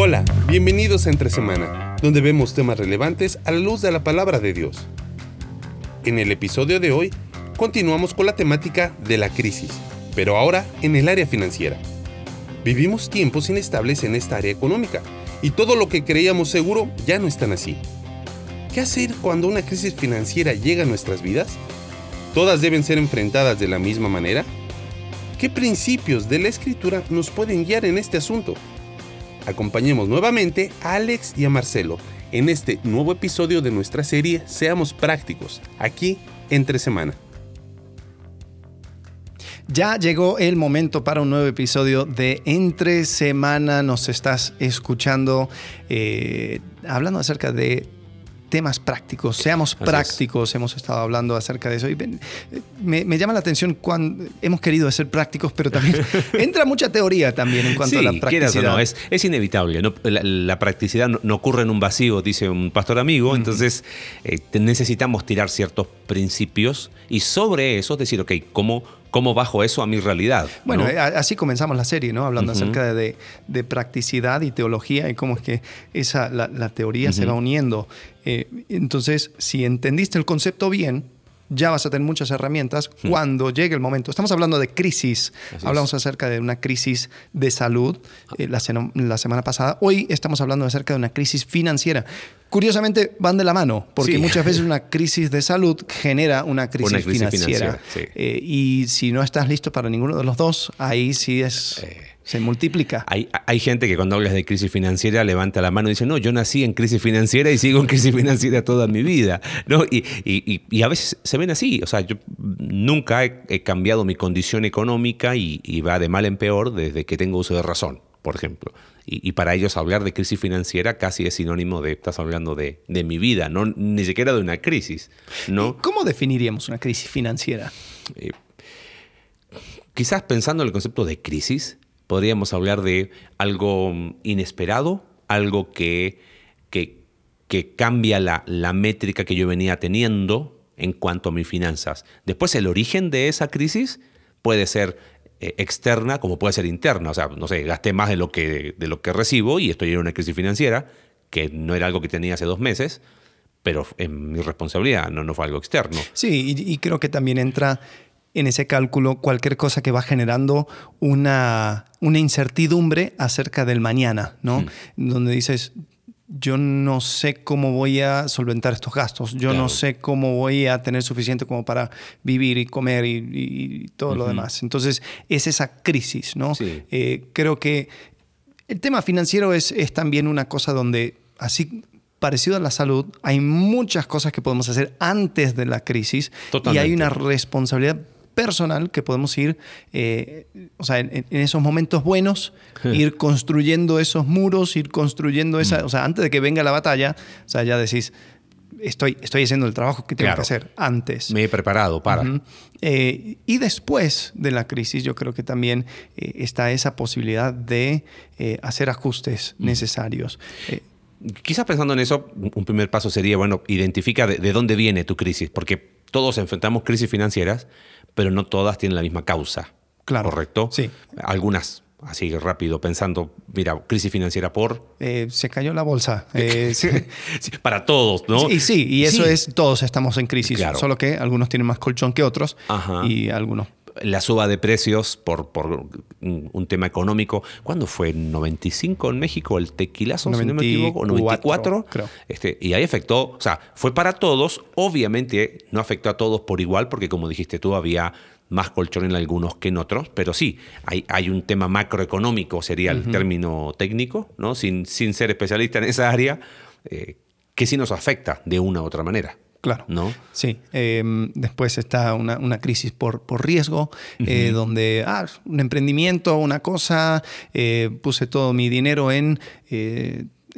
Hola, bienvenidos a Entre Semana, donde vemos temas relevantes a la luz de la palabra de Dios. En el episodio de hoy, continuamos con la temática de la crisis, pero ahora en el área financiera. Vivimos tiempos inestables en esta área económica y todo lo que creíamos seguro ya no es tan así. ¿Qué hacer cuando una crisis financiera llega a nuestras vidas? ¿Todas deben ser enfrentadas de la misma manera? ¿Qué principios de la escritura nos pueden guiar en este asunto? Acompañemos nuevamente a Alex y a Marcelo en este nuevo episodio de nuestra serie Seamos Prácticos, aquí entre semana. Ya llegó el momento para un nuevo episodio de Entre Semana. Nos estás escuchando eh, hablando acerca de temas prácticos, seamos prácticos, hemos estado hablando acerca de eso. Y me, llama la atención cuando hemos querido ser prácticos, pero también entra mucha teoría también en cuanto a la practicidad. no, es, es inevitable. La, practicidad no, ocurre en un vacío, dice un pastor amigo, entonces eh, necesitamos tirar ciertos principios y sobre eso decir, ok, ¿cómo cómo bajo eso a mi realidad. Bueno, así comenzamos la serie, ¿no? Hablando acerca de, practicidad y teología y cómo es que esa, la, teoría se va uniendo. Eh, entonces, si entendiste el concepto bien, ya vas a tener muchas herramientas cuando llegue el momento. Estamos hablando de crisis. Hablamos acerca de una crisis de salud eh, la, la, semana pasada. Hoy estamos hablando acerca de una crisis financiera curiosamente van de la mano, porque muchas veces una crisis de salud genera una crisis, financiera. Eh, y si no estás listo para ninguno de los dos, ahí sí es... se multiplica. Hay, hay, gente que cuando hablas de crisis financiera levanta la mano y dice, no, yo nací en crisis financiera y sigo en crisis financiera toda mi vida. ¿no? Y, y, y a veces se ven así. O sea, yo nunca he, cambiado mi condición económica y, y va de mal en peor desde que tengo uso de razón, por ejemplo. Y, para ellos hablar de crisis financiera casi es sinónimo de, estás hablando de, mi vida, no, ni siquiera de una crisis. ¿no? ¿Cómo definiríamos una crisis financiera? Eh, quizás pensando en el concepto de crisis, podríamos hablar de algo inesperado, algo que, que, que cambia la, la métrica que yo venía teniendo en cuanto a mis finanzas. Después, el origen de esa crisis puede ser eh, externa como puede ser interna. O sea, no sé, gasté más de lo, que, de lo que recibo y estoy en una crisis financiera, que no era algo que tenía hace dos meses, pero en mi responsabilidad, no, no fue algo externo. Sí, y, creo que también entra en ese cálculo cualquier cosa que va generando una, una incertidumbre acerca del mañana, ¿no? Mm. Donde dices, yo no sé cómo voy a solventar estos gastos, yo no sé cómo voy a tener suficiente como para vivir y comer y, todo lo demás. Entonces, es esa crisis, ¿no? Eh, creo que el tema financiero es, es también una cosa donde, así parecido a la salud, hay muchas cosas que podemos hacer antes de la crisis y hay una responsabilidad personal que podemos ir, eh, o sea, en, esos momentos buenos, ir construyendo esos muros, ir construyendo esa, mm. o sea, antes de que venga la batalla, o sea, ya decís, estoy, estoy haciendo el trabajo que tengo que hacer antes. Me he preparado para. Eh, y después de la crisis, yo creo que también eh, está esa posibilidad de hacer ajustes mm. necesarios. Quizás pensando en eso, un primer paso sería, bueno, identifica de, de dónde viene tu crisis, porque todos enfrentamos crisis financieras, pero no todas tienen la misma causa. Claro. ¿Correcto? Sí. Algunas así rápido, pensando, mira, crisis financiera por... Eh, se cayó la bolsa. Eh, para todos, ¿no? Sí, sí, y eso es, todos estamos en crisis, solo que algunos tienen más colchón que otros y algunos... La suba de precios por, por un, tema económico. ¿Cuándo fue? ¿95 en México? ¿El tequilazo, 94, si no me equivoco? ¿94? Creo. Este, y ahí afectó, o sea, fue para todos. Obviamente no afectó a todos por igual, porque como dijiste tú, había más colchón en algunos que en otros, pero sí, hay, hay un tema macroeconómico, sería el término técnico, ¿no? sin, sin ser especialista en esa área, eh, que sí nos afecta de una u otra manera. Claro. ¿No? Sí. Em, después está una, una, crisis por, por riesgo, eh, donde, ah, un emprendimiento, una cosa, eh, puse todo mi dinero en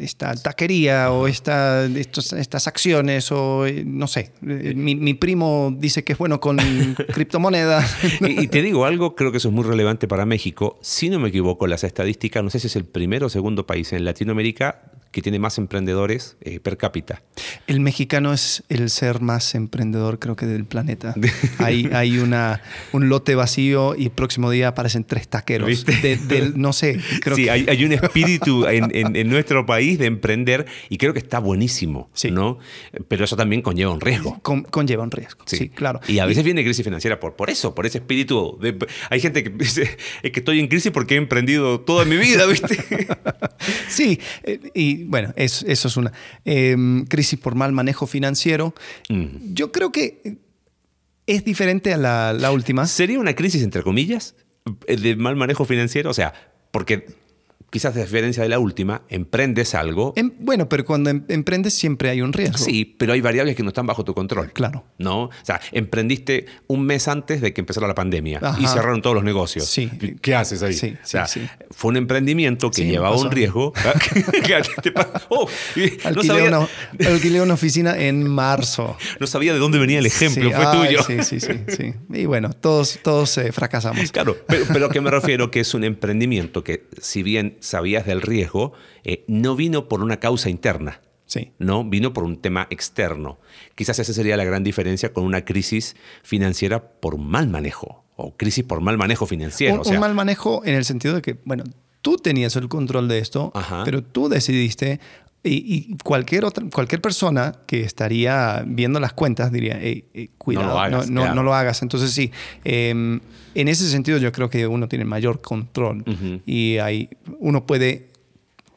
esta taquería o esta, estas acciones o eh, no sé, eh, mi, primo dice que es bueno con criptomonedas. y, te digo algo, creo que eso es muy relevante para México. Si no me equivoco, las estadísticas, no sé si es el primero o segundo país en Latinoamérica que tiene más emprendedores eh, per cápita. El mexicano es el ser más emprendedor, creo que, del planeta. hay hay una, un lote vacío y el próximo día aparecen tres taqueros. no sé, creo sí, hay, un espíritu en, nuestro país de emprender y creo que está buenísimo, sí. ¿no? Pero eso también conlleva un riesgo. conlleva un riesgo, sí, claro. Y a veces viene crisis financiera por, por eso, por ese espíritu. De, hay gente que dice, es que estoy en crisis porque he emprendido toda mi vida, ¿viste? sí, eh, y bueno, eso, es una em, crisis por mal manejo financiero. Mm. Yo creo que es diferente a la, la última. ¿Sería una crisis, entre comillas, de mal manejo financiero? O sea, porque quizás a diferencia de la última, emprendes algo. Em, bueno, pero cuando em, emprendes siempre hay un riesgo. Sí, pero hay variables que no están bajo tu control. Claro. ¿No? O sea, emprendiste un mes antes de que empezara la pandemia y cerraron todos los negocios. Sí. ¿Qué haces ahí? Sí, o sea, fue un emprendimiento que llevaba un riesgo. oh, alquilé, una, alquilé, una, oficina en marzo. No sabía de dónde venía el ejemplo, fue tuyo. Sí, sí, sí, sí. Y bueno, todos, todos eh, fracasamos. Claro, pero, pero que me refiero que es un emprendimiento que, si bien sabías del riesgo, eh, no vino por una causa interna. Sí. No, vino por un tema externo. Quizás esa sería la gran diferencia con una crisis financiera por mal manejo o crisis por mal manejo financiero. Un, mal manejo en el sentido de que, bueno, tú tenías el control de esto, pero tú decidiste y, cualquier, otra, cualquier persona que estaría viendo las cuentas diría, cuidado, no lo hagas. No, lo hagas. Entonces sí, em, en ese sentido yo creo que uno tiene mayor control y hay, uno puede,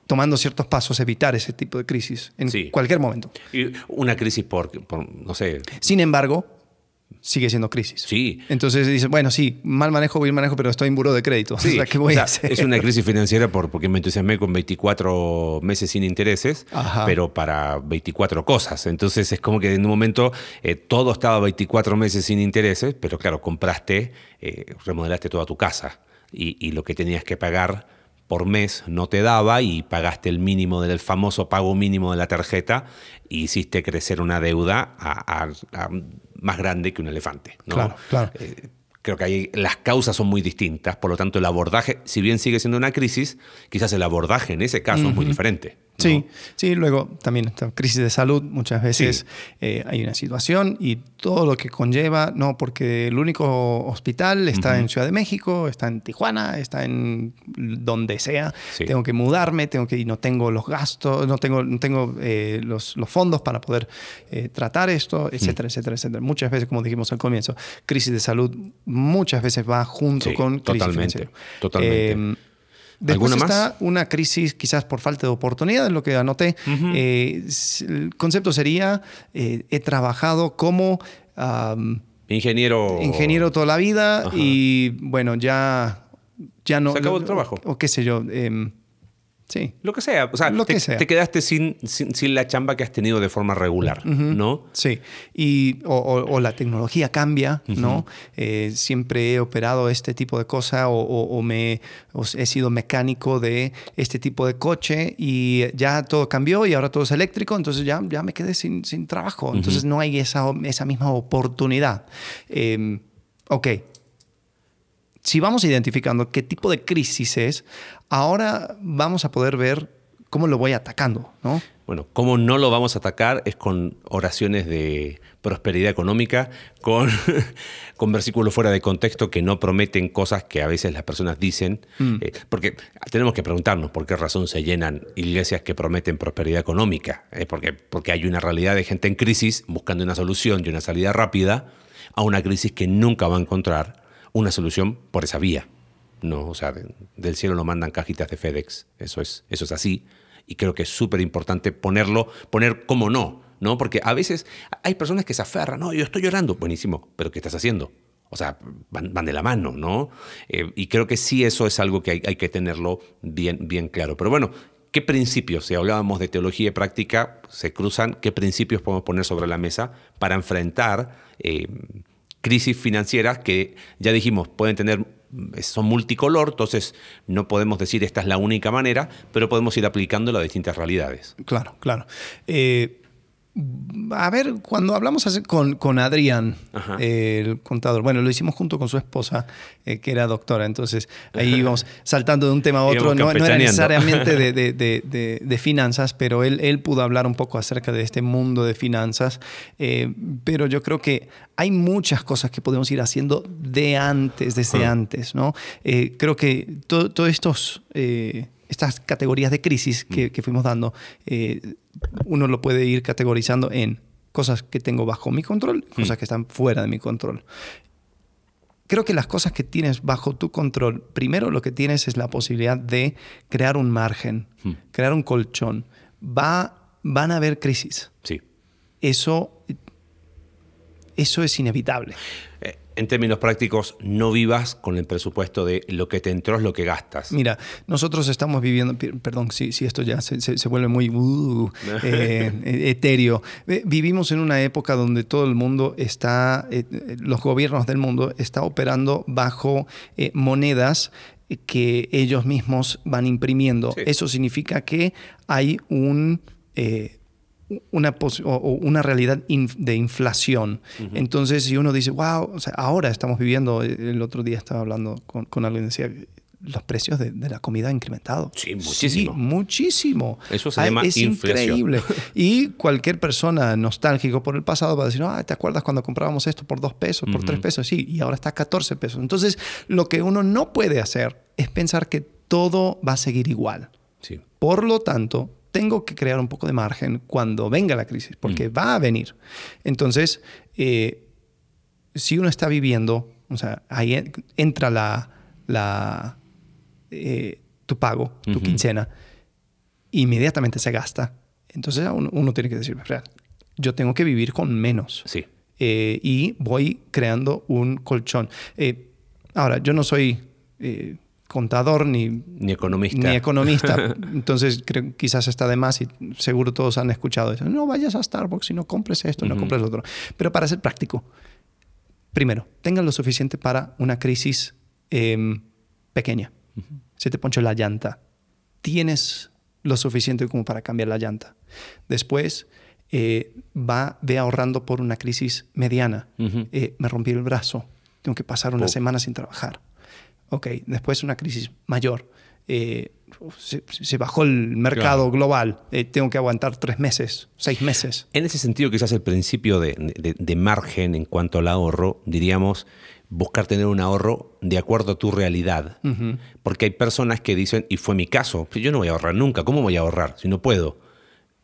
tomando ciertos pasos, evitar ese tipo de crisis en cualquier momento. Y una crisis por, no sé... Sin embargo, sigue siendo crisis. Sí. Entonces dice, bueno, sí, mal manejo, bien manejo, pero estoy en buro de crédito. Sí. Es una crisis financiera por, porque me entusiasmé con 24 meses sin intereses, pero para 24 cosas. Entonces es como que en un momento eh, todo estaba 24 meses sin intereses, pero claro, compraste, eh, remodelaste toda tu casa y, lo que tenías que pagar por mes no te daba y pagaste el mínimo del famoso pago mínimo de la tarjeta y hiciste crecer una deuda a más grande que un elefante. Claro, claro. Eh, creo que ahí las causas son muy distintas, por lo tanto el abordaje, si bien sigue siendo una crisis, quizás el abordaje en ese caso es muy diferente. Sí, sí, luego también esta crisis de salud, muchas veces eh, hay una situación y todo lo que conlleva, no, porque el único hospital está en Ciudad de México, está en Tijuana, está en donde sea, tengo que mudarme, tengo que, y no tengo los gastos, no tengo, no tengo eh, los, los, fondos para poder eh, tratar esto, etcétera, etcétera, etcétera. Muchas veces, como dijimos al comienzo, crisis de salud muchas veces va junto con crisis totalmente, Totalmente. Después está una crisis quizás por falta de oportunidad, lo que anoté. Eh, el concepto sería, eh, he trabajado como... ingeniero. Ingeniero toda la vida y bueno, ya, ya no... Se acabó el trabajo. O, qué sé yo. Em, Sí. Lo que sea. O sea, te, quedaste sin, sin, la chamba que has tenido de forma regular, ¿no? Sí. Y, o, la tecnología cambia, ¿no? Eh, siempre he operado este tipo de cosa o, me, he sido mecánico de este tipo de coche y ya todo cambió y ahora todo es eléctrico, entonces ya, ya me quedé sin, sin trabajo. Entonces no hay esa, esa misma oportunidad. Eh, ok, si vamos identificando qué tipo de crisis es, ahora vamos a poder ver cómo lo voy atacando, ¿no? Bueno, cómo no lo vamos a atacar es con oraciones de prosperidad económica, con, con versículos fuera de contexto que no prometen cosas que a veces las personas dicen, mm. eh, porque tenemos que preguntarnos por qué razón se llenan iglesias que prometen prosperidad económica, eh, porque, porque hay una realidad de gente en crisis buscando una solución y una salida rápida a una crisis que nunca va a encontrar una solución por esa vía. No, o sea, del cielo no mandan cajitas de FedEx. Eso es, eso es así. Y creo que es súper importante ponerlo, poner como no, ¿no? Porque a veces hay personas que se aferran, no, yo estoy llorando, buenísimo, pero ¿qué estás haciendo? O sea, van, de la mano, ¿no? Eh, y creo que sí eso es algo que hay, que tenerlo bien, bien claro. Pero bueno, ¿qué principios, si hablábamos de teología y práctica, se cruzan, qué principios podemos poner sobre la mesa para enfrentar eh, crisis financieras que ya dijimos pueden tener son multicolor, entonces no podemos decir esta es la única manera, pero podemos ir aplicándolo a distintas realidades. Claro, claro. Eh, A ver, cuando hablamos con, con Adrián, eh, el contador, bueno, lo hicimos junto con su esposa, eh, que era doctora, entonces ahí íbamos saltando de un tema a otro, no, no era necesariamente de, de- de- de- finanzas, pero él, él pudo hablar un poco acerca de este mundo de finanzas, eh, pero yo creo que hay muchas cosas que podemos ir haciendo de antes, desde Ah. antes, ¿no? Eh, creo que todos estos... estas categorías de crisis que, que fuimos dando, eh, uno lo puede ir categorizando en cosas que tengo bajo mi control, cosas que están fuera de mi control. Creo que las cosas que tienes bajo tu control, primero lo que tienes es la posibilidad de crear un margen, Hmm. crear un colchón. Va, van a haber crisis. Sí. Eso, eso es inevitable. Eh, En términos prácticos, no vivas con el presupuesto de lo que te entró es lo que gastas. Mira, nosotros estamos viviendo, perdón, si, si esto ya se, se- se vuelve muy uh, eh, etéreo. Eh, Vivimos en una época donde todo el mundo está, eh, los gobiernos del mundo está operando bajo eh, monedas que ellos mismos van imprimiendo. Sí. Eso significa que hay un... eh, una, o- una realidad de inflación. Entonces, si uno dice, wow, o sea, ahora estamos viviendo, el otro día estaba hablando con, con alguien, decía, los precios de, de la comida han incrementado. Sí, muchísimo. Sí, muchísimo. Eso se Ay, llama Es inflación. increíble. Y cualquier persona nostálgico por el pasado va a decir, ah, ¿te acuerdas cuando comprábamos esto por dos pesos, por tres pesos? Sí, y ahora está a 14 pesos. Entonces, lo que uno no puede hacer es pensar que todo va a seguir igual. Sí. Por lo tanto, tengo que crear un poco de margen cuando venga la crisis, porque va a venir. Entonces, eh, si uno está viviendo, o sea, ahí en- entra la, la, eh, tu pago, tu quincena, inmediatamente se gasta. Entonces uno, uno tiene que decir, "Espera, yo tengo que vivir con menos Sí. eh, y voy creando un colchón. Ahora, yo no soy eh, contador ni, Ni economista. ni economista, entonces creo, quizás está de más y seguro todos han escuchado eso. No vayas a Starbucks y no compres esto, no compres lo otro. Pero para ser práctico, primero, tengan lo suficiente para una crisis em, pequeña. Se te ponchó la llanta. Tienes lo suficiente como para cambiar la llanta. Después, eh, va, ve ahorrando por una crisis mediana. Eh, me rompí el brazo. Tengo que pasar una Oh. semana sin trabajar. Ok, después una crisis mayor. Eh, se, se bajó el mercado Claro. global. Eh, tengo que aguantar tres meses, seis meses. En ese sentido, quizás el principio de, de- de margen en cuanto al ahorro, diríamos, buscar tener un ahorro de acuerdo a tu realidad. Porque hay personas que dicen, y fue mi caso, yo no voy a ahorrar nunca, ¿cómo voy a ahorrar si no puedo?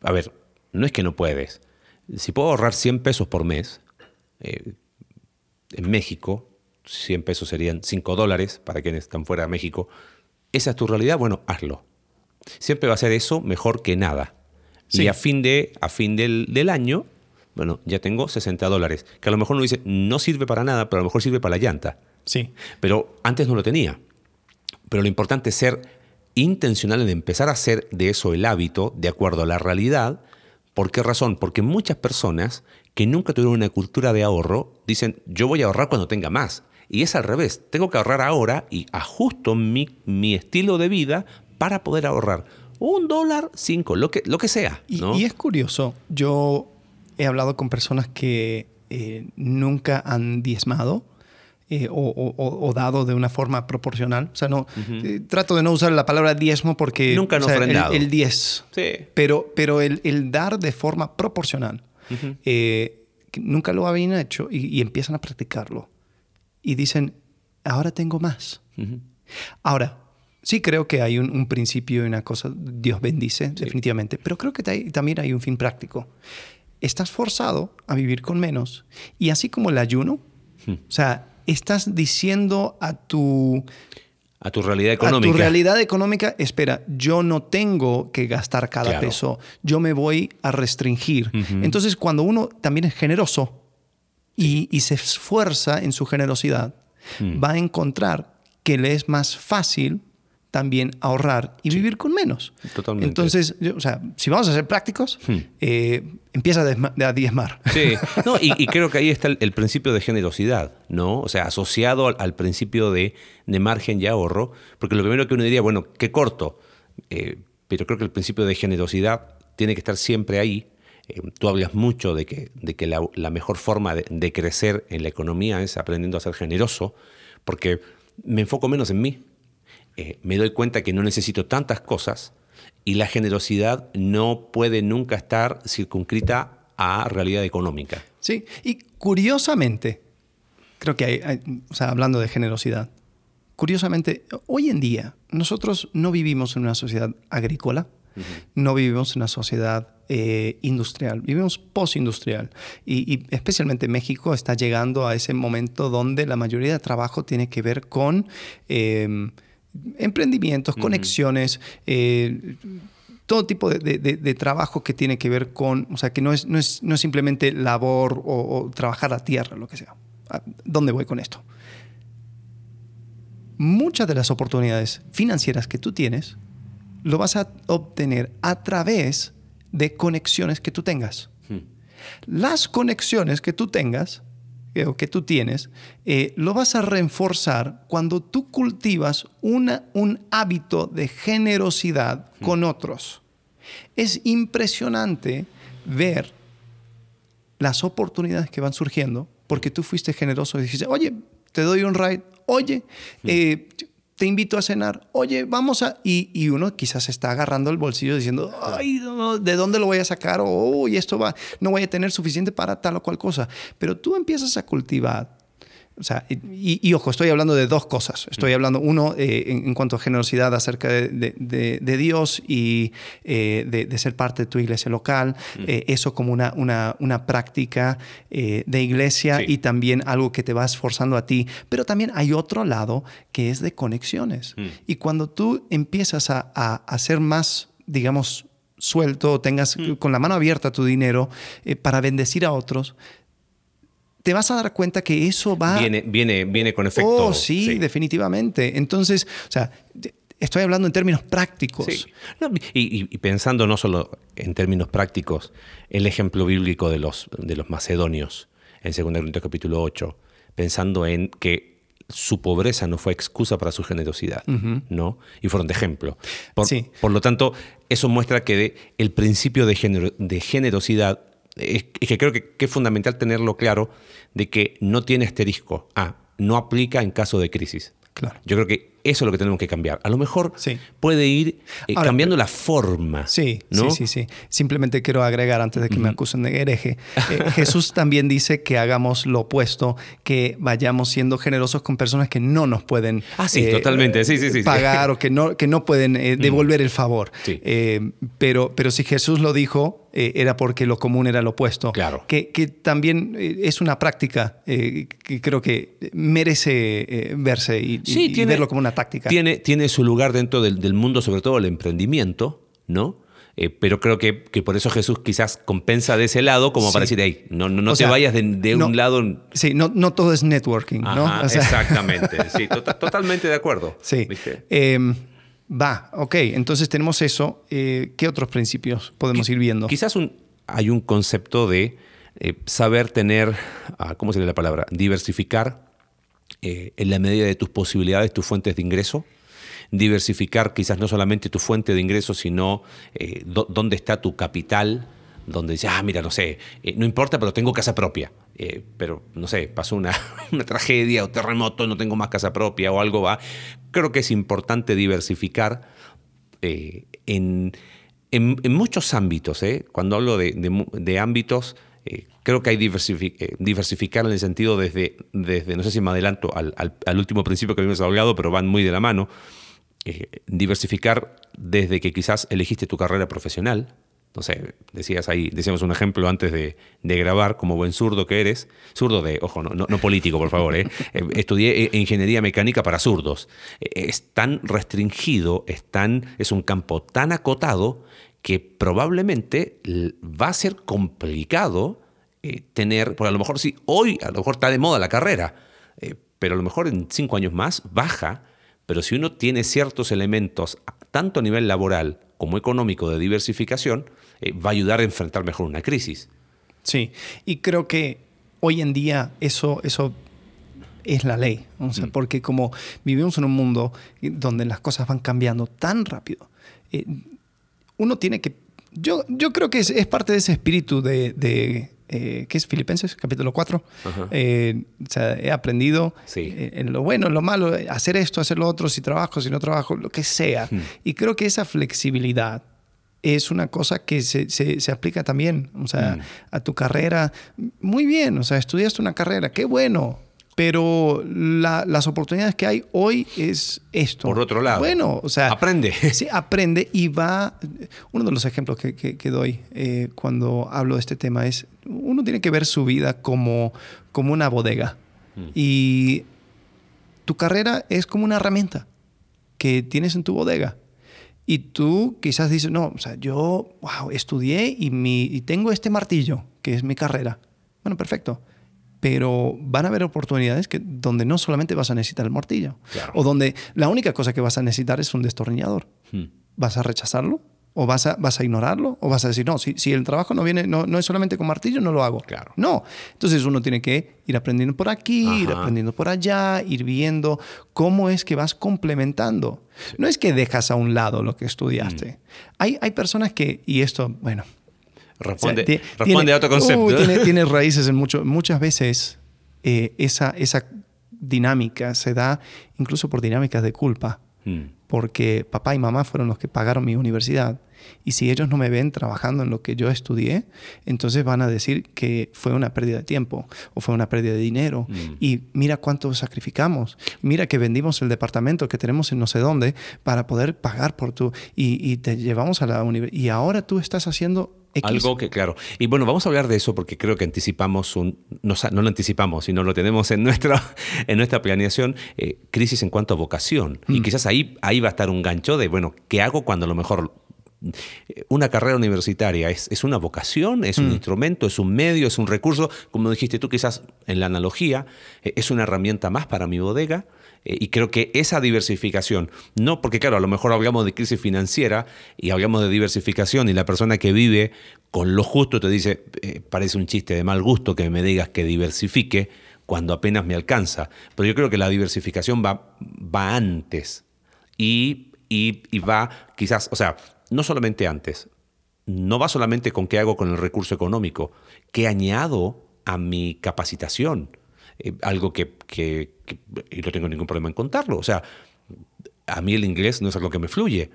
A ver, no es que no puedes. Si puedo ahorrar 100 pesos por mes, eh, en México, 100 pesos serían 5 dólares para quienes están fuera de México, esa es tu realidad, bueno, hazlo. Siempre va a ser eso mejor que nada. Sí. Y a fin, de, a fin del, del año, bueno, ya tengo 60 dólares, que a lo mejor uno dice, no sirve para nada, pero a lo mejor sirve para la llanta. Sí. Pero antes no lo tenía. Pero lo importante es ser intencional en empezar a hacer de eso el hábito de acuerdo a la realidad. ¿Por qué razón? Porque muchas personas que nunca tuvieron una cultura de ahorro dicen, yo voy a ahorrar cuando tenga más. Y es al revés, tengo que ahorrar ahora y ajusto mi, mi estilo de vida para poder ahorrar. Un dólar, cinco, lo que, lo que sea. Y, ¿no? y es curioso, yo he hablado con personas que eh, nunca han diezmado eh, o, o- dado de una forma proporcional. O sea, no, eh, trato de no usar la palabra diezmo porque... Nunca han o sea, el- ofrendado. El, diez. Sí. Pero, pero el, el dar de forma proporcional, nunca lo habían hecho y, y empiezan a practicarlo. Y dicen, ahora tengo más. Ahora, sí creo que hay un, un principio y una cosa, Dios bendice, definitivamente, pero creo que ta- también hay un fin práctico. Estás forzado a vivir con menos y así como el ayuno, Hmm. o sea, estás diciendo a tu, A tu realidad a económica. tu realidad económica, espera, yo no tengo que gastar cada Claro. peso, yo me voy a restringir. Entonces, cuando uno también es generoso y, y se esfuerza en su generosidad, Mm. va a encontrar que le es más fácil también ahorrar y vivir con menos. Totalmente. Entonces, yo- o sea, si vamos a ser prácticos, Hmm. eh, empieza a, a diezmar. Sí, no, y, y creo que ahí está el, el principio de generosidad, ¿no? O sea, asociado al, al principio de, de margen y ahorro, porque lo primero que uno diría, bueno, qué corto, Eh, pero creo que el principio de generosidad tiene que estar siempre ahí, Eh, tú hablas mucho de que, de que la, mejor forma de, de, crecer en la economía es aprendiendo a ser generoso, porque me enfoco menos en mí. Eh, me doy cuenta que no necesito tantas cosas y la generosidad no puede nunca estar circunscrita a realidad económica. Sí, y curiosamente, creo que hay, hay o sea, hablando de generosidad, curiosamente, hoy en día nosotros no vivimos en una sociedad agrícola, uh -huh. no vivimos en una sociedad eh, industrial, vivimos postindustrial. Y, y, especialmente México está llegando a ese momento donde la mayoría de trabajo tiene que ver con eh, emprendimientos, uh -huh. conexiones. Eh, todo tipo de, de, de, trabajo que tiene que ver con, o sea, que no es, no es, no es simplemente labor o, o trabajar la tierra, lo que sea. ¿Dónde voy con esto? muchas de las oportunidades financieras que tú tienes lo vas a obtener a través de conexiones que tú tengas. Hmm. Las conexiones que tú tengas eh, o que tú tienes, eh, lo vas a reforzar cuando tú cultivas una, un hábito de generosidad hmm. con otros. Es impresionante ver las oportunidades que van surgiendo porque tú fuiste generoso y dijiste, oye, te doy un ride, oye, eh, te invito a cenar, oye, vamos a... Y, y, uno quizás está agarrando el bolsillo diciendo, ay, ¿de dónde lo voy a sacar? O, y esto va, no voy a tener suficiente para tal o cual cosa. Pero tú empiezas a cultivar o sea, y, y, ojo, estoy hablando de dos cosas. Estoy hablando, uno, eh, en, en, cuanto a generosidad acerca de, de, de Dios y eh, de, ser parte de tu iglesia local, mm. eh, eso como una, una, una práctica de iglesia sí. y también algo que te va esforzando a ti. Pero también hay otro lado que es de conexiones. Mm. Y cuando tú empiezas a, a, a ser más, digamos, suelto, tengas mm. con la mano abierta tu dinero eh, para bendecir a otros, te vas a dar cuenta que eso va... Viene, viene, viene con efecto. Oh, sí, sí, definitivamente. Entonces, o sea, estoy hablando en términos prácticos. Sí. No, y, y, pensando no solo en términos prácticos, el ejemplo bíblico de los, de los macedonios en 2 Corintios capítulo 8, pensando en que su pobreza no fue excusa para su generosidad, uh -huh. ¿no? Y fueron de ejemplo. Por, sí. por lo tanto, eso muestra que el principio de, gener de generosidad es que creo que, que, es fundamental tenerlo claro de que no tiene asterisco. Ah, no aplica en caso de crisis. Claro. Yo creo que eso es lo que tenemos que cambiar. A lo mejor sí. puede ir eh, Ahora, cambiando la forma. Sí, ¿no? sí, sí, sí. Simplemente quiero agregar antes de que uh -huh. me acusen de hereje. Eh, Jesús también dice que hagamos lo opuesto, que vayamos siendo generosos con personas que no nos pueden ah, sí, eh, totalmente. Sí, sí, sí, pagar o que no, que no pueden eh, devolver el favor. pero, pero si Jesús lo dijo, era porque lo común era lo opuesto. Claro. Que, que también es una práctica que creo que merece verse y, sí, y tiene, verlo como una táctica. Tiene, tiene su lugar dentro del, del mundo, sobre todo el emprendimiento, ¿no? Eh, pero creo que, que, por eso Jesús quizás compensa de ese lado como sí. para decir, hey, no, no, no te sea, vayas de, de no, un lado. Sí, no, no todo es networking, Ajá, ¿no? O sea, exactamente, sí, to tota-, totalmente de acuerdo. Sí. Eh, va, ok, entonces tenemos eso. Eh, ¿Qué otros principios podemos Qu ir viendo? Quizás un, hay un concepto de eh, saber tener, ah, ¿cómo sería la palabra? Diversificar eh, en la medida de tus posibilidades tus fuentes de ingreso diversificar quizás no solamente tu fuente de ingresos, sino eh, dónde está tu capital, donde dices, ah, mira, no sé, eh, no importa, pero tengo casa propia. Eh, pero, no sé, pasó una, una, tragedia o terremoto, no tengo más casa propia o algo va. Creo que es importante diversificar eh, en, en, muchos ámbitos. ¿eh? Cuando hablo de, ámbitos, eh, creo que hay diversific diversificar en el sentido desde, desde, no sé si me adelanto al, al, último principio que habíamos hablado, pero van muy de la mano diversificar desde que quizás elegiste tu carrera profesional. No sé, decías ahí, decíamos un ejemplo antes de, de grabar, como buen zurdo que eres. Zurdo de, ojo, no, no, no político, por favor. ¿eh? eh estudié eh, ingeniería mecánica para zurdos. Es tan restringido, es, tan, es un campo tan acotado que probablemente va a ser complicado eh, tener, porque a lo mejor sí, hoy a lo mejor está de moda la carrera, eh, pero a lo mejor en cinco años más baja pero si uno tiene ciertos elementos, tanto a nivel laboral como económico de diversificación, eh, va a ayudar a enfrentar mejor una crisis. Sí, y creo que hoy en día eso, eso es la ley, o sea, mm. porque como vivimos en un mundo donde las cosas van cambiando tan rápido, eh, uno tiene que Yo, yo creo que es, es parte de ese espíritu de, de eh, ¿qué es? Filipenses, capítulo 4. Eh, o sea, he aprendido Sí. eh, en lo bueno, en lo malo, hacer esto, hacer lo otro, si trabajo, si no trabajo, lo que sea. Hmm. Y creo que esa flexibilidad es una cosa que se, se- se aplica también, o sea, Hmm. a tu carrera. Muy bien, o sea, estudiaste una carrera, qué bueno. Pero la- las oportunidades que hay hoy es esto. Por otro lado. Bueno, o sea. Aprende. Sí, aprende y va. Uno de los ejemplos que, que- que doy eh, cuando hablo de este tema es: uno tiene que ver su vida como, como una bodega. Y tu carrera es como una herramienta que tienes en tu bodega. Y tú quizás dices, no, o sea, yo, wow, estudié y, mi, y tengo este martillo, que es mi carrera. Bueno, perfecto. Pero van a haber oportunidades que, donde no solamente vas a necesitar el martillo, Claro. o donde la única cosa que vas a necesitar es un destornillador. Hmm. ¿Vas a rechazarlo? ¿O vas a, vas a ignorarlo? ¿O vas a decir, no, si, si el trabajo no, viene, no, no es solamente con martillo, no lo hago? Claro. No. Entonces uno tiene que ir aprendiendo por aquí, ir aprendiendo por allá, ir viendo cómo es que vas complementando. No es que dejas a un lado lo que estudiaste. Mm. Hay, hay personas que, y esto, bueno, Responde, o sea, ti- responde tiene- a otro concepto. uh, tiene, tiene raíces en mucho. Muchas veces eh, esa, esa dinámica se da incluso por dinámicas de culpa, Hmm. porque papá y mamá fueron los que pagaron mi universidad. Y si ellos no me ven trabajando en lo que yo estudié, entonces van a decir que fue una pérdida de tiempo o fue una pérdida de dinero. Mm. Y mira cuánto sacrificamos. Mira que vendimos el departamento que tenemos en no sé dónde para poder pagar por tu... Y, y te llevamos a la universidad. Y ahora tú estás haciendo X. Algo que, claro. Y bueno, vamos a hablar de eso porque creo que anticipamos un. No, no lo anticipamos, sino lo tenemos en nuestra, en nuestra planeación. eh, crisis en cuanto a vocación. Y quizás ahí, ahí va a estar un gancho de, bueno, ¿qué hago cuando a lo mejor. eh, Una carrera universitaria es, es una vocación, es un instrumento, es un medio, es un recurso. Como dijiste tú, quizás en la analogía, eh, es una herramienta más para mi bodega. Eh, y creo que esa diversificación, no porque claro, a lo mejor hablamos de crisis financiera y hablamos de diversificación y la persona que vive con lo justo te dice, eh, parece un chiste de mal gusto que me digas que diversifique cuando apenas me alcanza. Pero yo creo que la diversificación va, va antes y, y, y va quizás, o sea, no solamente antes, no va solamente con qué hago con el recurso económico, qué añado a mi capacitación. Eh, algo que, que- que- y no tengo ningún problema en contarlo. O sea, a mí el inglés no es algo que me fluye.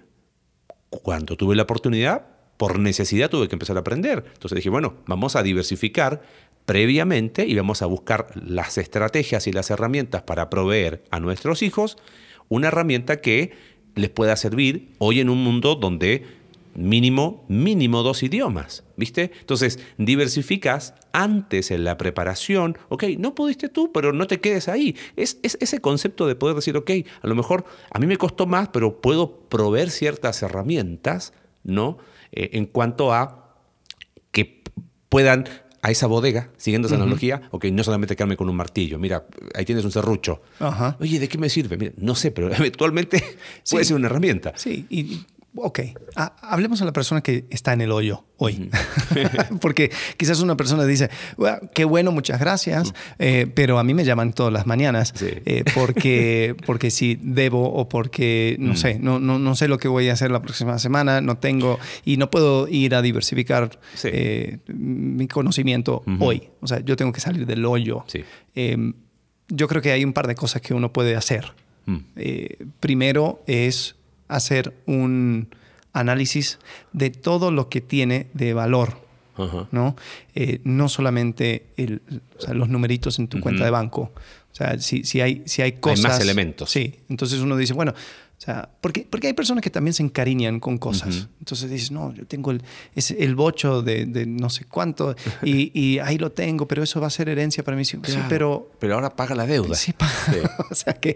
Cuando tuve la oportunidad, por necesidad tuve que empezar a aprender. Entonces dije, bueno, vamos a diversificar previamente y vamos a buscar las estrategias y las herramientas para proveer a nuestros hijos una herramienta que les pueda servir hoy en un mundo donde mínimo, mínimo dos idiomas, ¿viste? Entonces, diversificas antes en la preparación, ok, no pudiste tú, pero no te quedes ahí. Es, es ese concepto de poder decir, ok, a lo mejor a mí me costó más, pero puedo proveer ciertas herramientas, ¿no? Eh, en cuanto a que puedan a esa bodega, siguiendo esa analogía, ok, no solamente quedarme con un martillo, mira, ahí tienes un serrucho. Ajá. Oye, ¿de qué me sirve? Mira, no sé, pero eventualmente puede Sí. ser una herramienta. Sí, y- ok. Ha- hablemos a la persona que está en el hoyo hoy. Porque quizás una persona dice, "Bueno, qué bueno, muchas gracias, eh, pero a mí me llaman todas las mañanas Sí. eh, porque, porque sí debo o porque, no sé, no, no, no sé lo que voy a hacer la próxima semana, no tengo y no puedo ir a diversificar Sí. eh, mi conocimiento hoy. O sea, yo tengo que salir del hoyo. Sí. Eh, yo creo que hay un par de cosas que uno puede hacer. Mm. Primero es hacer un análisis de todo lo que tiene de valor, Ajá. ¿no? Eh, no solamente el- o sea, los numeritos en tu cuenta de banco. O sea, si, si, hay, si hay cosas... más elementos. Sí. Entonces uno dice, bueno, o sea, porque, porque hay personas que también se encariñan con cosas. Entonces dices, no, yo tengo el, es el bocho de, de no sé cuánto y, y ahí lo tengo, pero eso va a ser herencia para mí. Sí, pero pero ahora paga la deuda. Sí, pa- Sí. o sea que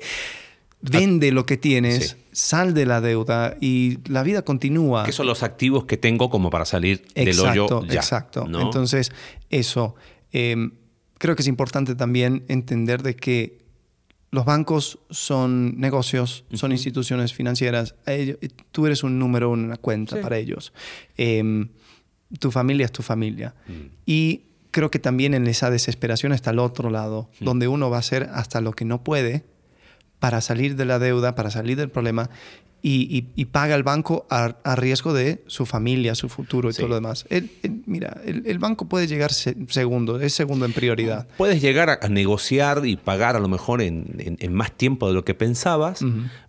vende lo que tienes, Sí. sal de la deuda y la vida continúa. ¿Qué son los activos que tengo como para salir del hoyo ya? Exacto. ¿no? Entonces, eso. eh, creo que es importante también entender de que los bancos son negocios, son instituciones financieras. Ellos- tú eres un número en una cuenta Sí. para ellos. Eh, tu familia es tu familia. Mm. Y creo que también en esa desesperación está el otro lado, donde uno va a hacer hasta lo que no puede para salir de la deuda, para salir del problema, y, paga el banco a, riesgo de su familia, su futuro y todo lo demás. mira, el, banco puede llegar segundo, es segundo en prioridad. Puedes llegar a, negociar y pagar a lo mejor en, más tiempo de lo que pensabas,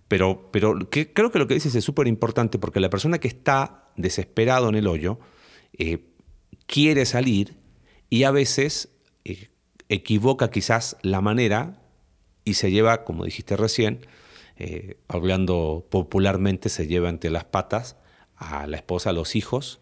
pero, pero creo que lo que dices es súper importante porque la persona que está desesperado en el hoyo eh, quiere salir y a veces eh, equivoca quizás la manera y se lleva, como dijiste recién, eh, hablando popularmente, se lleva entre las patas a la esposa, a los hijos.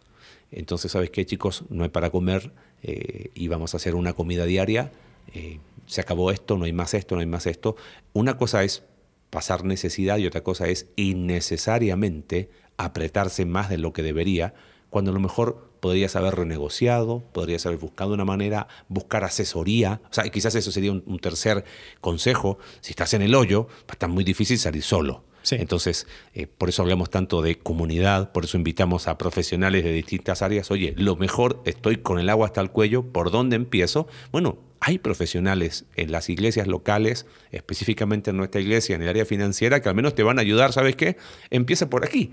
Entonces, ¿sabes qué, chicos? No hay para comer eh, y vamos a hacer una comida diaria. Eh, se acabó esto, no hay más esto, no hay más esto. Una cosa es pasar necesidad y otra cosa es innecesariamente apretarse más de lo que debería, cuando a lo mejor podrías haber renegociado, podrías haber buscado una manera, buscar asesoría. O sea, quizás eso sería un, tercer consejo. Si estás en el hoyo, va a estar muy difícil salir solo. Entonces, eh, por eso hablamos tanto de comunidad, por eso invitamos a profesionales de distintas áreas. Oye, lo mejor, estoy con el agua hasta el cuello, ¿por dónde empiezo? Bueno, hay profesionales en las iglesias locales, específicamente en nuestra iglesia, en el área financiera, que al menos te van a ayudar, ¿sabes qué? Empieza por aquí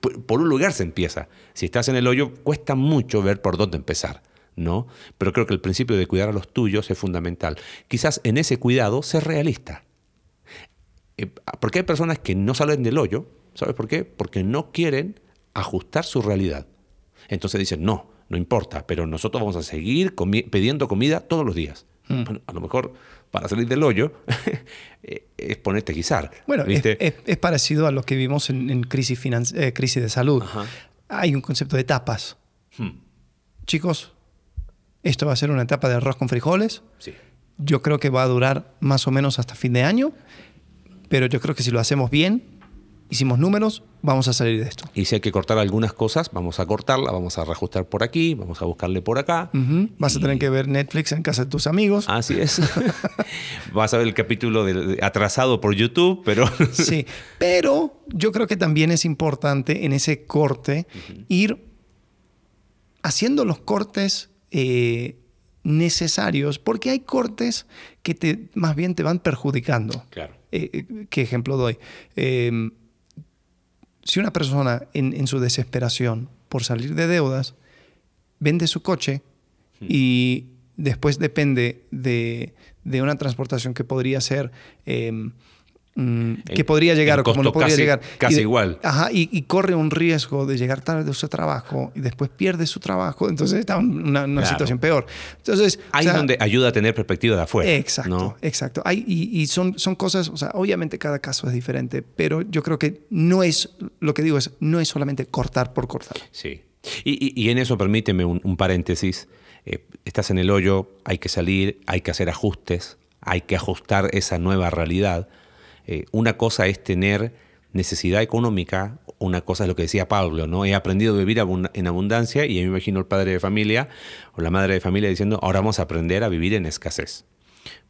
por un lugar se empieza. Si estás en el hoyo, cuesta mucho ver por dónde empezar. ¿no? Pero creo que el principio de cuidar a los tuyos es fundamental. Quizás en ese cuidado ser realista. Eh, porque hay personas que no salen del hoyo, ¿sabes por qué? Porque no quieren ajustar su realidad. Entonces dicen, no, no importa, pero nosotros vamos a seguir pidiendo comida todos los días. Mm. a lo mejor para salir del hoyo eh, es ponerte a guisar. Bueno, es, parecido a lo que vimos en, crisis, eh, crisis de salud. Hay un concepto de etapas. Hmm. Chicos, esto va a ser una etapa de arroz con frijoles. Sí. Yo creo que va a durar más o menos hasta fin de año, pero yo creo que si lo hacemos bien, hicimos números, vamos a salir de esto. Y si hay que cortar algunas cosas, vamos a cortarla, vamos a reajustar por aquí, vamos a buscarle por acá. Vas a tener que ver Netflix en casa de tus amigos. Así es. Vas a ver el capítulo atrasado por YouTube, pero... sí, pero yo creo que también es importante en ese corte ir haciendo los cortes eh, necesarios, porque hay cortes que te, más bien te van perjudicando. Claro. Eh, eh, ¿Qué ejemplo doy? Em, si una persona en, su desesperación por salir de deudas vende su coche hmm. y después depende de, una transportación que podría ser em, Mm, que podría llegar o como no podría llegar. Casi igual. Ajá, y, corre un riesgo de llegar tarde de su trabajo y después pierde su trabajo, entonces está en una, situación peor. Entonces, Ahí es donde ayuda a tener perspectiva de afuera. Exacto, exacto. Hay, y, son, son cosas, o sea, obviamente cada caso es diferente, pero yo creo que no es, lo que digo es, no es solamente cortar por cortar. Sí. Y, en eso permíteme un, paréntesis. Eh, estás en el hoyo, hay que salir, hay que hacer ajustes, hay que ajustar esa nueva realidad eh, una cosa es tener necesidad económica, una cosa es lo que decía Pablo, ¿no? He aprendido a vivir en abundancia y me imagino el padre de familia o la madre de familia diciendo, ahora vamos a aprender a vivir en escasez.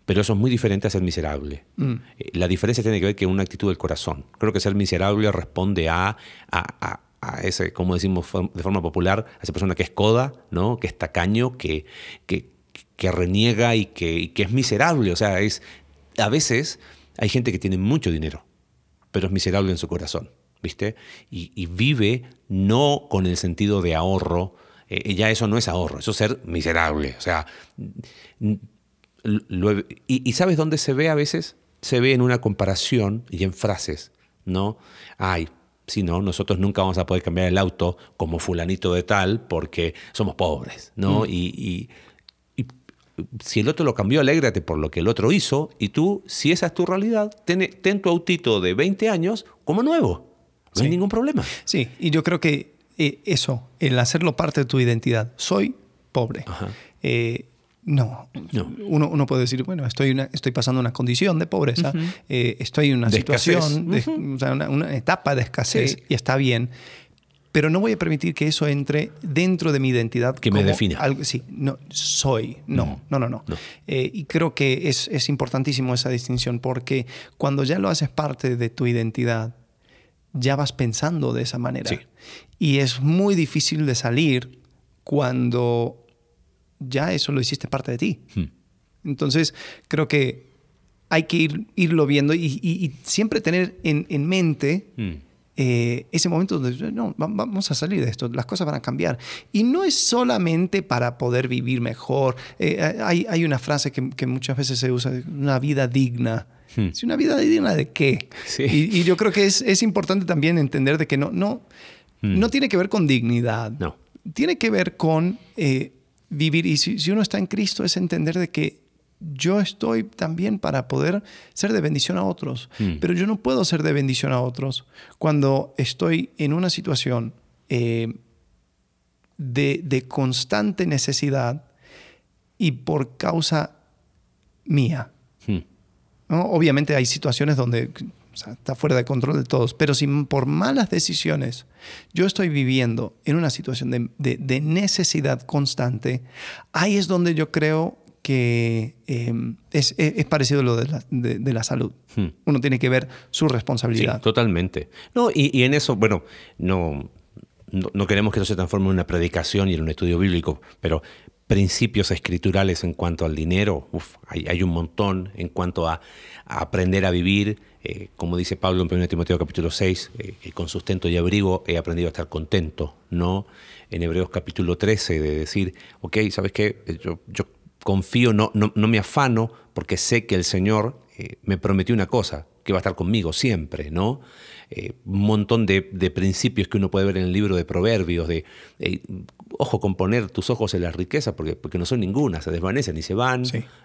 Pero eso es muy diferente a ser miserable. Mm. Eh, la diferencia tiene que ver con una actitud del corazón. Creo que ser miserable responde a, a, ese, como decimos de forma popular, a esa persona que es coda, ¿no? que es tacaño, que, que, reniega y que, y que es miserable. O sea, es a veces hay gente que tiene mucho dinero, pero es miserable en su corazón, ¿viste? Y, vive no con el sentido de ahorro, eh, ya eso no es ahorro, eso es ser miserable. O sea, y, ¿sabes dónde se ve a veces? Se ve en una comparación y en frases, ¿no? Ay, si no, nosotros nunca vamos a poder cambiar el auto como fulanito de tal porque somos pobres, ¿no? Mm. y si el otro lo cambió, alégrate por lo que el otro hizo. Y tú, si esa es tu realidad, ten, tu autito de 20 años como nuevo. No hay ningún problema. Sí, y yo creo que eh, eso, el hacerlo parte de tu identidad. Soy pobre. Eh, no. Uno, uno, puede decir, bueno, estoy, estoy pasando una condición de pobreza, eh, estoy en una situación, de, una, etapa de escasez y está bien pero no voy a permitir que eso entre dentro de mi identidad. Que me defina. Algo, sí, no, soy. No, no, no, no. Eh, y creo que es, es, importantísimo esa distinción porque cuando ya lo haces parte de tu identidad, ya vas pensando de esa manera. Sí. Y es muy difícil de salir cuando ya eso lo hiciste parte de ti. Hmm. Entonces, creo que hay que ir, irlo viendo y, siempre tener en, mente mm. Eh, ese momento donde no, vamos a salir de esto, las cosas van a cambiar. Y no es solamente para poder vivir mejor. Eh, hay, hay, una frase que, muchas veces se usa, una vida digna. Hmm. ¿Una vida digna de qué? Y, yo creo que es, es, importante también entender de que no, no, hmm. no tiene que ver con dignidad. No. Tiene que ver con eh, vivir. Y si, si, uno está en Cristo es entender de que yo estoy también para poder ser de bendición a otros, hmm. pero yo no puedo ser de bendición a otros cuando estoy en una situación eh, de, constante necesidad y por causa mía. Hmm. Obviamente hay situaciones donde está fuera de control de todos, pero si por malas decisiones yo estoy viviendo en una situación de necesidad constante, ahí es donde yo creo que em, es, parecido a lo de la, de, la salud. Hmm. Uno tiene que ver su responsabilidad. Sí, totalmente. No, y, en eso, bueno, no, no, queremos que eso se transforme en una predicación y en un estudio bíblico, pero principios escriturales en cuanto al dinero, hay, hay, un montón en cuanto a, aprender a vivir. Eh, como dice Pablo en 1 Timoteo capítulo 6, eh, con sustento y abrigo he aprendido a estar contento, ¿no? En Hebreos capítulo 13, de decir, ok, ¿sabes qué? Yo, yo confío, no, no, me afano, porque sé que el Señor eh, me prometió una cosa, que va a estar conmigo siempre, ¿no? Eh, un montón de, principios que uno puede ver en el libro de Proverbios, de, ojo con poner tus ojos en la riqueza, porque, porque no son ninguna, se desvanecen y se van,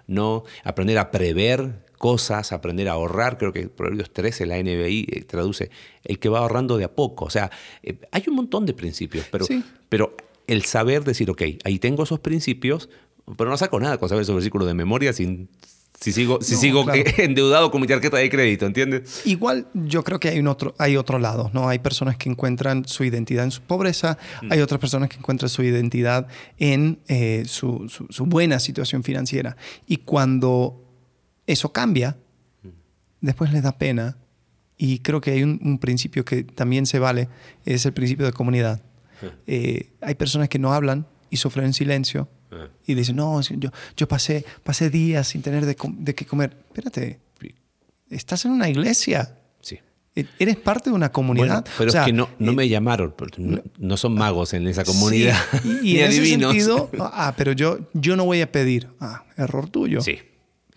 ¿no? Aprender a prever cosas, aprender a ahorrar, creo que Proverbios 13, la NBI, eh, traduce, el que va ahorrando de a poco, o sea, hay un montón de principios, pero, pero el saber decir, ok, ahí tengo esos principios, pero no saco nada con saber esos versículos de memoria sin, si sigo, si sigo endeudado con mi tarjeta de crédito, ¿entiendes? Igual yo creo que hay, un otro, hay otro lado, ¿no? Hay personas que encuentran su identidad en su pobreza, mm. hay otras personas que encuentran su identidad en eh, su, su, buena situación financiera. Y cuando eso cambia, mm. después les da pena. Y creo que hay un, principio que también se vale, es el principio de comunidad. Eh, hay personas que no hablan y sufren en silencio y dice, no, yo, yo pasé, pasé días sin tener de, de qué comer. Espérate, estás en una iglesia. Sí. E, eres parte de una comunidad. pero es que no, no me llamaron, no, son magos en esa comunidad. Y, en ese sentido, ah, pero yo, yo no voy a pedir. Ah, error tuyo. Sí.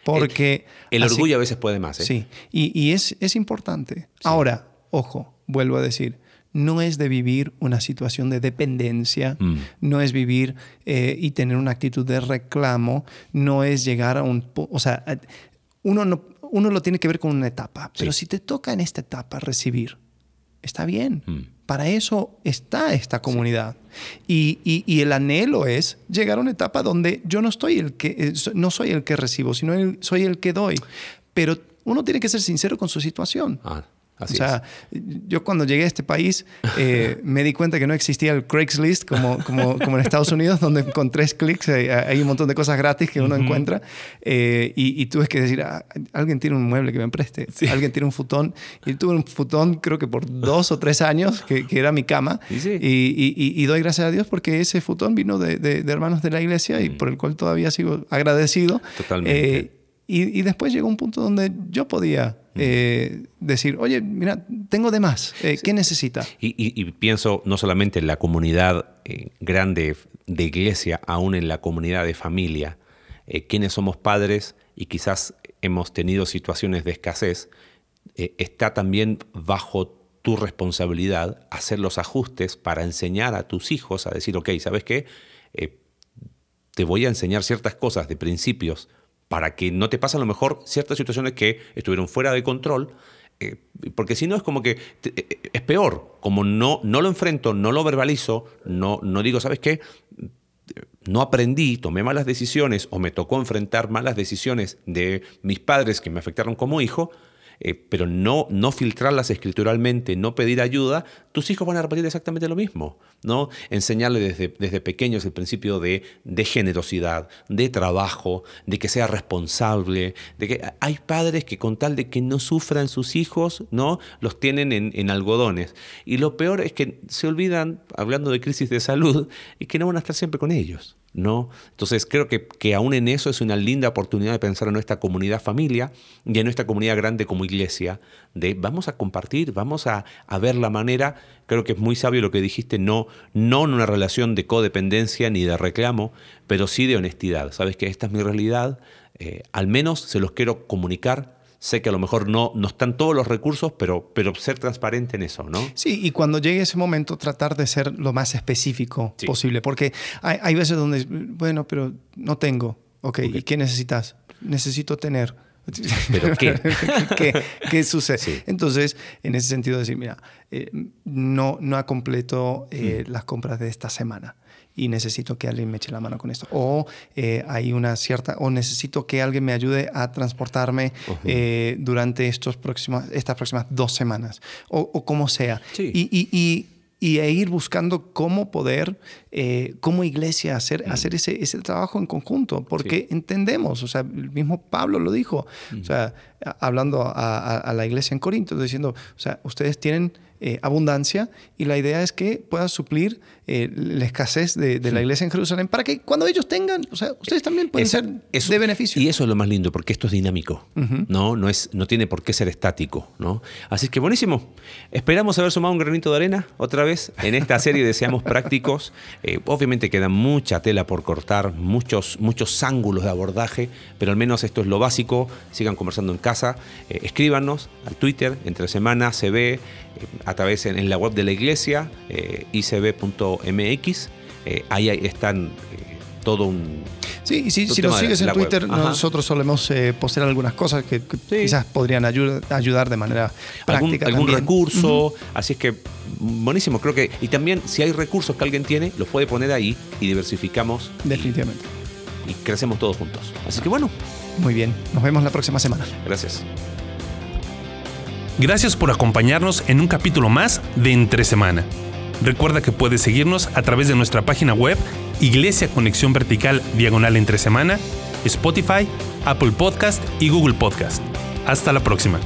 Porque. El, orgullo a veces puede más. ¿eh? Sí. Y, y es, es importante. Ahora, ojo, vuelvo a decir no es de vivir una situación de dependencia, mm. no es vivir eh, y tener una actitud de reclamo, no es llegar a un... O sea, uno, no, uno lo tiene que ver con una etapa, pero si te toca en esta etapa recibir, está bien. Mm. Para eso está esta comunidad. Y, el anhelo es llegar a una etapa donde yo no, estoy el que, eh, no soy el que recibo, sino soy el que doy. Pero uno tiene que ser sincero con su situación. Ah o sea, yo cuando llegué a este país eh, me di cuenta que no existía el Craigslist como, como, como en Estados Unidos, donde con tres clics hay, un montón de cosas gratis que uno encuentra. Eh, y, tuve que decir, ah, alguien tiene un mueble que me preste, alguien tiene un futón. Y tuve un futón creo que por dos o tres años, que, que era mi cama. Y, y, doy gracias a Dios porque ese futón vino de, de, hermanos de la iglesia y por el cual todavía sigo agradecido. Totalmente. Eh, y, después llegó un punto donde yo podía eh, decir, oye, mira, tengo de más, eh, ¿qué necesita? Y, pienso no solamente en la comunidad eh, grande de iglesia, aún en la comunidad de familia, quienes somos padres y quizás hemos tenido situaciones de escasez, está también bajo tu responsabilidad hacer los ajustes para enseñar a tus hijos a decir, ok, ¿sabes qué? te voy a enseñar ciertas cosas de principios para que no te pasen a lo mejor ciertas situaciones que estuvieron fuera de control, eh, porque si no es como que eh, es peor, como no, no lo enfrento, no lo verbalizo, no, no digo, ¿sabes qué? No aprendí, tomé malas decisiones o me tocó enfrentar malas decisiones de mis padres que me afectaron como hijo, eh, pero no, no filtrarlas escrituralmente, no pedir ayuda, tus hijos van a repetir exactamente lo mismo. ¿no? Enseñarles desde, desde pequeños el principio de, de, generosidad, de trabajo, de que sea responsable, de que hay padres que con tal de que no sufran sus hijos, ¿no? los tienen en, en algodones. Y lo peor es que se olvidan, hablando de crisis de salud, y que no van a estar siempre con ellos. ¿No? Entonces creo que, que aún en eso es una linda oportunidad de pensar en nuestra comunidad familia y en nuestra comunidad grande como iglesia, de vamos a compartir, vamos a, ver la manera, creo que es muy sabio lo que dijiste, no, no en una relación de codependencia ni de reclamo, pero sí de honestidad. Sabes que esta es mi realidad, eh, al menos se los quiero comunicar sé que a lo mejor no, no están todos los recursos, pero, pero ser transparente en eso, ¿no? Sí, y cuando llegue ese momento tratar de ser lo más específico posible, porque hay, hay, veces donde, bueno, pero no tengo, ok, ¿y qué necesitas? Necesito tener. ¿Pero qué? ¿Qué, sucede? Entonces, en ese sentido, decir, mira, eh, no, no ha completo eh, mm. las compras de esta semana y necesito que alguien me eche la mano con esto. O eh, hay una cierta, o necesito que alguien me ayude a transportarme eh, durante estos próximos, estas próximas dos semanas, o, como sea. Y, y, y, y e ir buscando cómo poder, eh, como iglesia, hacer, mm. hacer ese, ese trabajo en conjunto, porque entendemos, o sea, el mismo Pablo lo dijo, o sea, hablando a, a, la iglesia en Corinto, diciendo, o sea, ustedes tienen eh, abundancia y la idea es que puedan suplir eh, la escasez de, la iglesia en Jerusalén para que cuando ellos tengan, o sea, ustedes también pueden ser de beneficio. Y eso es lo más lindo, porque esto es dinámico, ¿no? No, es, no tiene por qué ser estático, ¿no? Así que buenísimo. Esperamos haber sumado un granito de arena otra vez en esta serie Deseamos Prácticos. Eh, obviamente queda mucha tela por cortar, muchos, muchos ángulos de abordaje, pero al menos esto es lo básico. Sigan conversando en casa, escríbanos al Twitter, entre semana, se ve a través en, la web de la iglesia, eh, icb.mx. Eh, ahí están eh, todo un... Sí, y si, si nos sigues en Twitter, nosotros solemos postear algunas cosas que, quizás podrían ayudar de manera práctica. Algún, recurso, así es que buenísimo, creo que... Y también si hay recursos que alguien tiene, los puede poner ahí y diversificamos. Definitivamente. y crecemos todos juntos. Así que bueno. Muy bien, nos vemos la próxima semana. Gracias. Gracias por acompañarnos en un capítulo más de Entre Semana. Recuerda que puedes seguirnos a través de nuestra página web Iglesia Conexión Vertical Diagonal Entre Semana, Spotify, Apple Podcast y Google Podcast. Hasta la próxima.